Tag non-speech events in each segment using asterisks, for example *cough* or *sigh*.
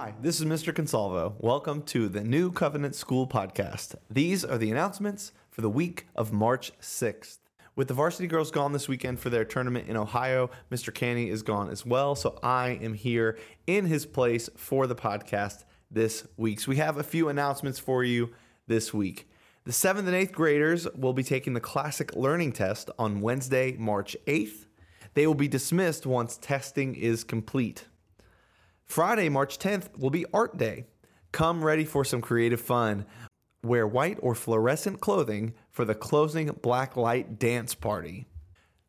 Hi, this is Mr. Consalvo. Welcome to the New Covenant School podcast. These are the announcements for the week of March 6th. With the varsity girls gone this weekend for their tournament in Ohio, Mr. Canny is gone as well. So I am here in his place for the podcast this week. So we have a few announcements for you this week. The seventh and eighth graders will be taking the classic learning test on Wednesday, March 8th. They will be dismissed once testing is complete. Friday, March 10th, will be Art Day. Come ready for some creative fun. Wear white or fluorescent clothing for the closing black light dance party.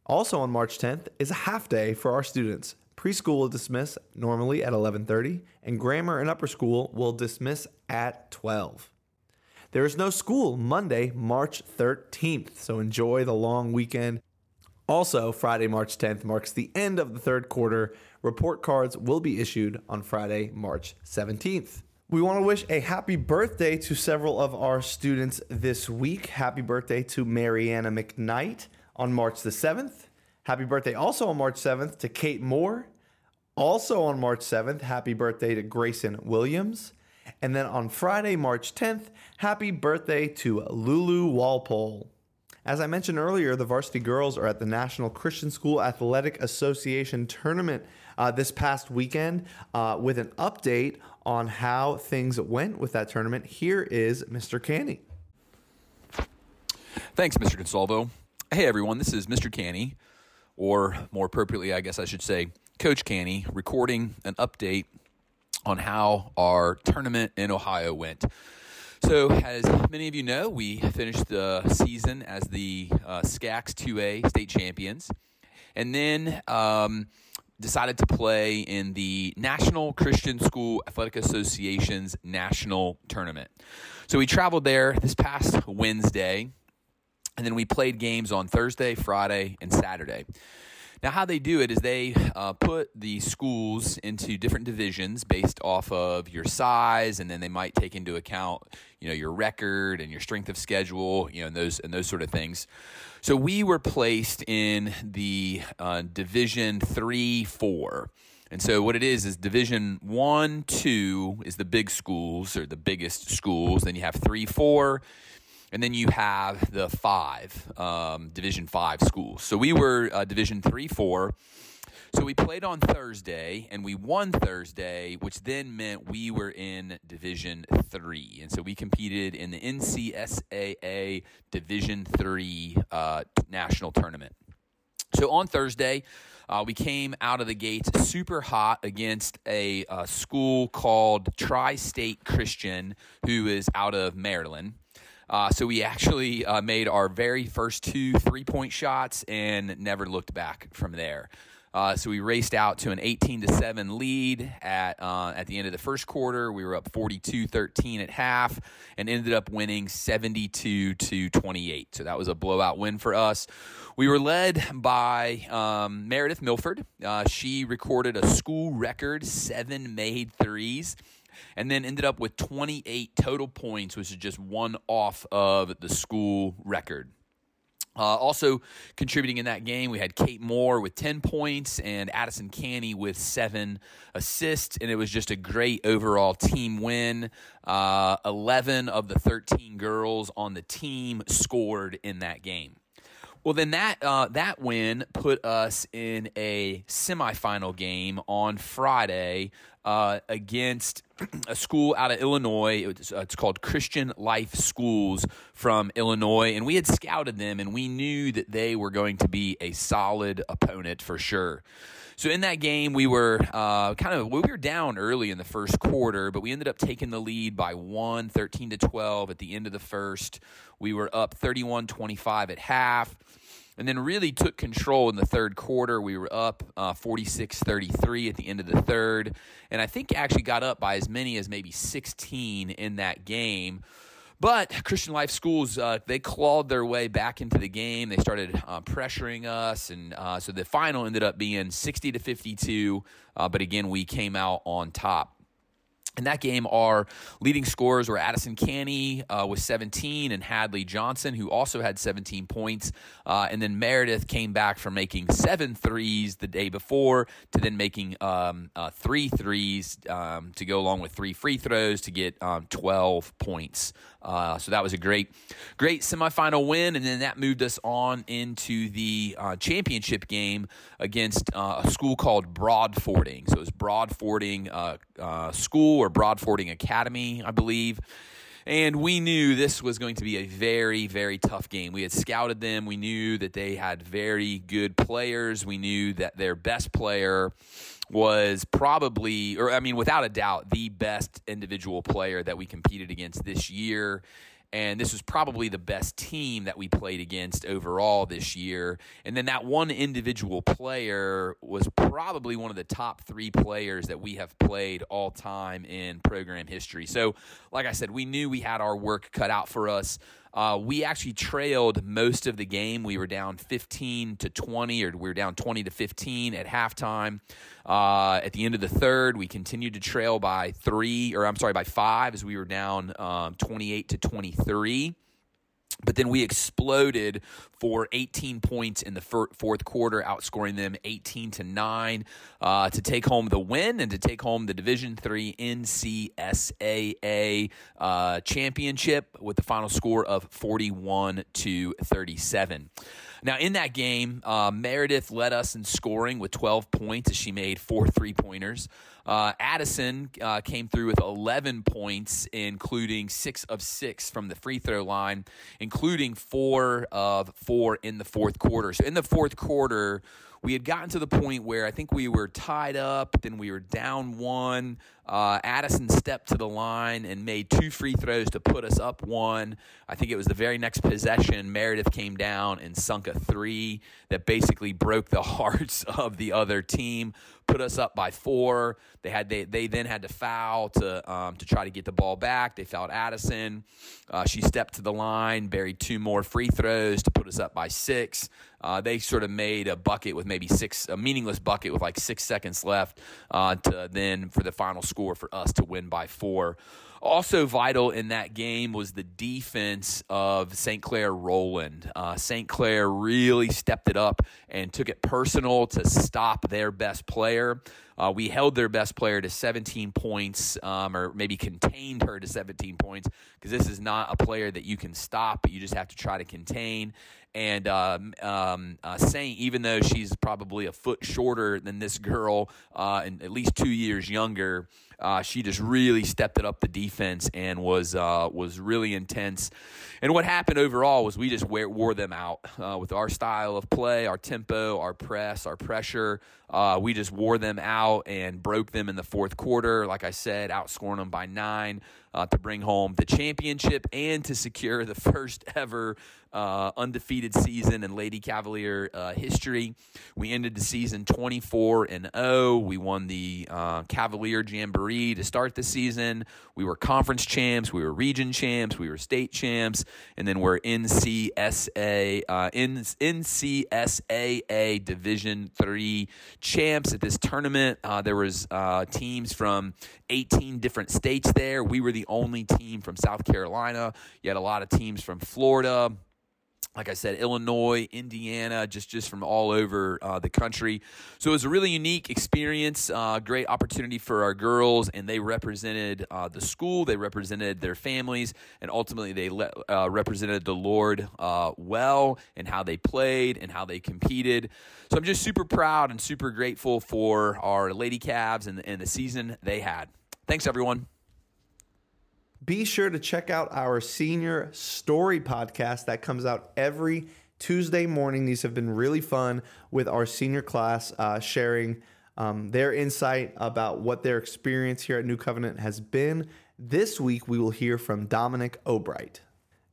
Also on March 10th is a half day for our students. Preschool will dismiss normally at 11:30 and grammar and upper school will dismiss at 12. There is no school Monday, March 13th, so enjoy the long weekend. Also, Friday, March 10th marks the end of the third quarter. Report cards will be issued on Friday, March 17th. We want to wish a happy birthday to several of our students this week. Happy birthday to Mariana McKnight on March the 7th. Happy birthday also on March 7th to Kate Moore. Also on March 7th, happy birthday to Grayson Williams. And then on Friday, March 10th, happy birthday to Lulu Walpole. As I mentioned earlier, the varsity girls are at the National Christian School Athletic Association tournament uh, this past weekend. Uh, with an update on how things went with that tournament, here is Mr. Canny. Thanks, Mr. Consalvo. Hey, everyone, this is Mr. Canny, or more appropriately, I guess I should say, Coach Canny, recording an update on how our tournament in Ohio went. So, as many of you know, we finished the season as the uh, SCAX 2A state champions, and then um, decided to play in the National Christian School Athletic Association's national tournament. So, we traveled there this past Wednesday, and then we played games on Thursday, Friday, and Saturday. Now, how they do it is they uh, put the schools into different divisions based off of your size, and then they might take into account, you know, your record and your strength of schedule, you know, and those and those sort of things. So we were placed in the uh, Division Three, Four. And so what it is is Division One, Two is the big schools or the biggest schools. Then you have three, four, and then you have the five um, division five schools. So we were uh, division three four. So we played on thursday and we won thursday which then meant we were in division three. And so we competed in the ncsaa division three uh, national tournament. So on thursday uh, we came out of the gates super hot against a, a school called Tri State Christian, who is out of Maryland. Uh, so we actually uh, made our very first two three point shots and never looked back from there. Uh, so we raced out to an 18 to 7 lead at uh, at the end of the first quarter. We were up 42-13 at half and ended up winning 72 to 28. So that was a blowout win for us. We were led by um, Meredith Milford. Uh, she recorded a school record seven made threes and then ended up with 28 total points, which is just one off of the school record. Uh, also contributing in that game, we had Kate Moore with 10 points and Addison Canny with seven assists, and it was just a great overall team win. Uh, 11 of the 13 girls on the team scored in that game. Well, then that uh, that win put us in a semifinal game on Friday uh, against *clears throat* a school out of Illinois. It's, uh, it's, called Christian Life Schools from Illinois, and we had scouted them, and we knew that they were going to be a solid opponent for sure. So in that game, we were uh, kind of we were down early in the first quarter, but we ended up taking the lead by one, 13 to 12 at the end of the first. We were up 31 25 at half and then really took control in the third quarter. We were up uh, 46 uh, 33 at the end of the third, and I think actually got up by as many as maybe 16 in that game. But Christian Life Schools, uh, they clawed their way back into the game. They started uh, pressuring us, and uh, so the final ended up being 60 to 52. Uh, but again, we came out on top. In that game, our leading scorers were Addison Canny uh, with 17 and Hadley Johnson, who also had 17 points. Uh, and then Meredith came back from making seven threes the day before to then making um, uh, three threes um, to go along with three free throws to get um, 12 points. Uh, so that was a great, great semifinal win. And then that moved us on into the uh, championship game against uh, a school called Broadfording. So it was Broadfording School or Broadfording Academy, I believe. And we knew this was going to be a very, very tough game. We had scouted them. We knew that they had very good players. We knew that their best player was probably, or I mean, without a doubt, the best individual player that we competed against this year and this was probably the best team that we played against overall this year. And then that one individual player was probably one of the top three players that we have played all time in program history. So, like I said, we knew we had our work cut out for us. Uh, we actually trailed most of the game. We were down 15 to 20, or we were down 20 to 15 at halftime. Uh, at the end of the third, we continued to trail by three, or I'm sorry, by five, as we were down um, 28 to 23. But then we exploded for 18 points in the fourth quarter, outscoring them 18 to nine uh, to take home the win and to take home the Division Three NCSAA uh, championship with the final score of 41 to 37. Now, in that game, uh, Meredith led us in scoring with 12 points as she made four three pointers. Uh, Addison uh, came through with 11 points, including six of six from the free throw line, including four of four in the fourth quarter. So, in the fourth quarter, we had gotten to the point where I think we were tied up, then we were down one. Uh, Addison stepped to the line and made two free throws to put us up one. I think it was the very next possession. Meredith came down and sunk a three that basically broke the *laughs* hearts of the other team, put us up by four. They had they they then had to foul to um, to try to get the ball back. They fouled Addison. Uh, she stepped to the line, buried two more free throws to put us up by six. Uh, they sort of made a bucket with maybe six, a meaningless bucket with like six seconds left uh, to then for the final score for us to win by four. Also vital in that game was the defense of St. Clair Roland. Uh, St. Clair really stepped it up and took it personal to stop their best player. Uh, we held their best player to 17 points, um, or maybe contained her to 17 points, because this is not a player that you can stop, but you just have to try to contain. And um, um, uh, even though she's probably a foot shorter than this girl, uh, and at least two years younger, uh, she just really stepped it up the defense and was uh, was really intense. And what happened overall was we just wore them out uh, with our style of play, our tempo, our press, our pressure. Uh, we just wore them out and broke them in the fourth quarter. Like I said, outscoring them by nine uh, to bring home the championship and to secure the *laughs* first ever uh, undefeated season in Lady Cavalier uh, history. We ended the season 24 and 0. We won the uh, Cavalier Jamboree to start the season. We were conference champs, we were region champs, we were state champs, and then we're NCSA uh, NCSAA Division Three champs at this tournament. Uh, there was teams from 18 different states there. We were the only team from South Carolina. You had a lot of teams from Florida like I said, Illinois, Indiana, just just from all over uh, the country. So it was a really unique experience, uh, great opportunity for our girls, and they represented uh, the school, they represented their families, and ultimately they le- uh, represented the Lord uh, well and how they played and how they competed. So I'm just super proud and super grateful for our Lady Cavs and, and the season they had. Thanks, everyone. Be sure to check out our senior story podcast that comes out every Tuesday morning. These have been really fun with our senior class uh, sharing um, their insight about what their experience here at New Covenant has been. This week, we will hear from Dominic Obright.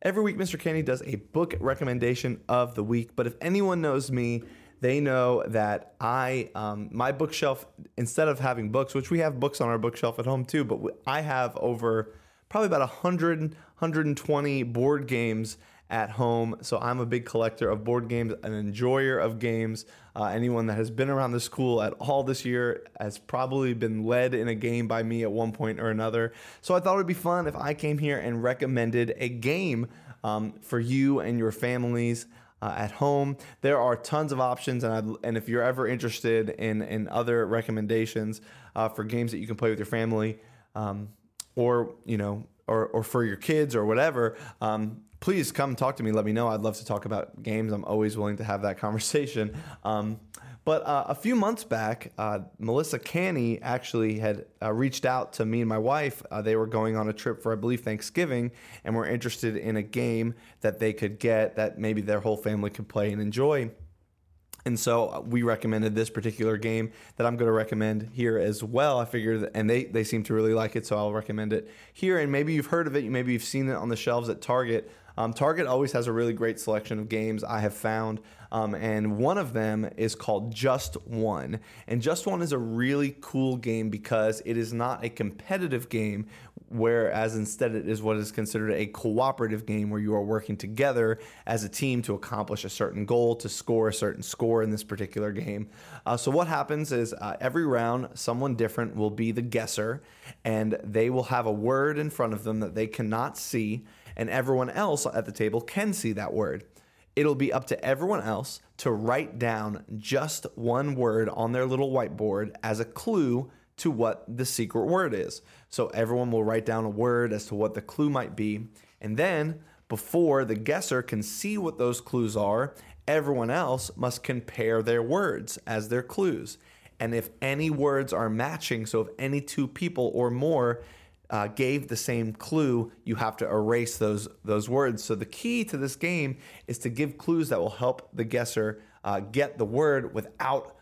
Every week, Mr. Kenny does a book recommendation of the week, but if anyone knows me, they know that I, um, my bookshelf, instead of having books, which we have books on our bookshelf at home too, but I have over probably about 100, 120 board games at home. So I'm a big collector of board games, an enjoyer of games. Uh, anyone that has been around the school at all this year has probably been led in a game by me at one point or another. So I thought it would be fun if I came here and recommended a game um, for you and your families. Uh, at home. There are tons of options, and I'd, and if you're ever interested in in other recommendations uh, for games that you can play with your family, um, or you know, or or for your kids or whatever, um, please come talk to me. Let me know. I'd love to talk about games. I'm always willing to have that *laughs* conversation. Um, but uh, a few months back, uh, Melissa Canny actually had uh, reached out to me and my wife. Uh, they were going on a trip for, I believe, Thanksgiving, and were interested in a game that they could get that maybe their whole family could play and enjoy. And so uh, we recommended this particular game that I'm going to recommend here as well. I figured, and they, they seem to really like it, so I'll recommend it here. And maybe you've heard of it, maybe you've seen it on the shelves at Target. Um, Target always has a really great selection of games I have found, um, and one of them is called Just One. And Just One is a really cool game because it is not a competitive game, whereas instead it is what is considered a cooperative game where you are working together as a team to accomplish a certain goal, to score a certain score in this particular game. Uh, so, what happens is uh, every round, someone different will be the guesser, and they will have a word in front of them that they cannot see and everyone else at the table can see that word. It'll be up to everyone else to write down just one word on their little whiteboard as a clue to what the secret word is. So everyone will write down a word as to what the clue might be. And then, before the guesser can see what those clues are, everyone else must compare their words as their clues. And if any words are matching, so if any two people or more uh, gave the same clue, you have to erase those those words. So the key to this game is to give clues that will help the guesser uh, get the word without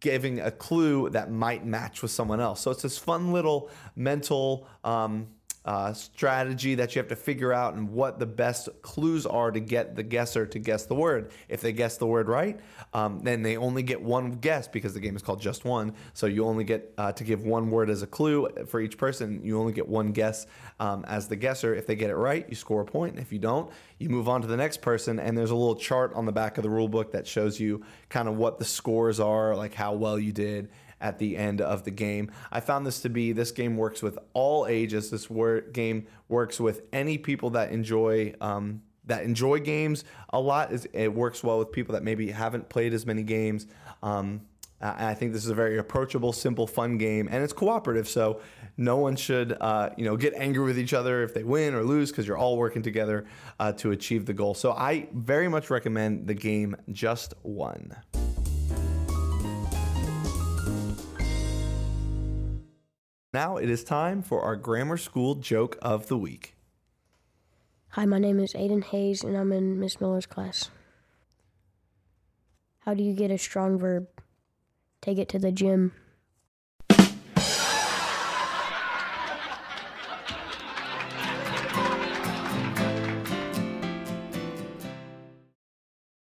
giving a clue that might match with someone else. So it's this fun little mental um, uh, strategy that you have to figure out and what the best clues are to get the guesser to guess the word. If they guess the word right, um, then they only get one guess because the game is called Just One. So you only get uh, to give one word as a clue for each person. You only get one guess um, as the guesser. If they get it right, you score a point. If you don't, you move on to the next person. And there's a little chart on the back of the rule book that shows you kind of what the scores are, like how well you did at the end of the game. I found this to be this game works with all ages. This wor- game works with any people that enjoy um, that enjoy games a lot. It works well with people that maybe haven't played as many games. Um, I think this is a very approachable, simple, fun game, and it's cooperative. So no one should, uh, you know, get angry with each other if they win or lose because you're all working together uh, to achieve the goal. So I very much recommend the game Just One. Now it is time for our grammar school joke of the week. Hi, my name is Aiden Hayes, and I'm in Miss Miller's class. How do you get a strong verb? Take it to the gym.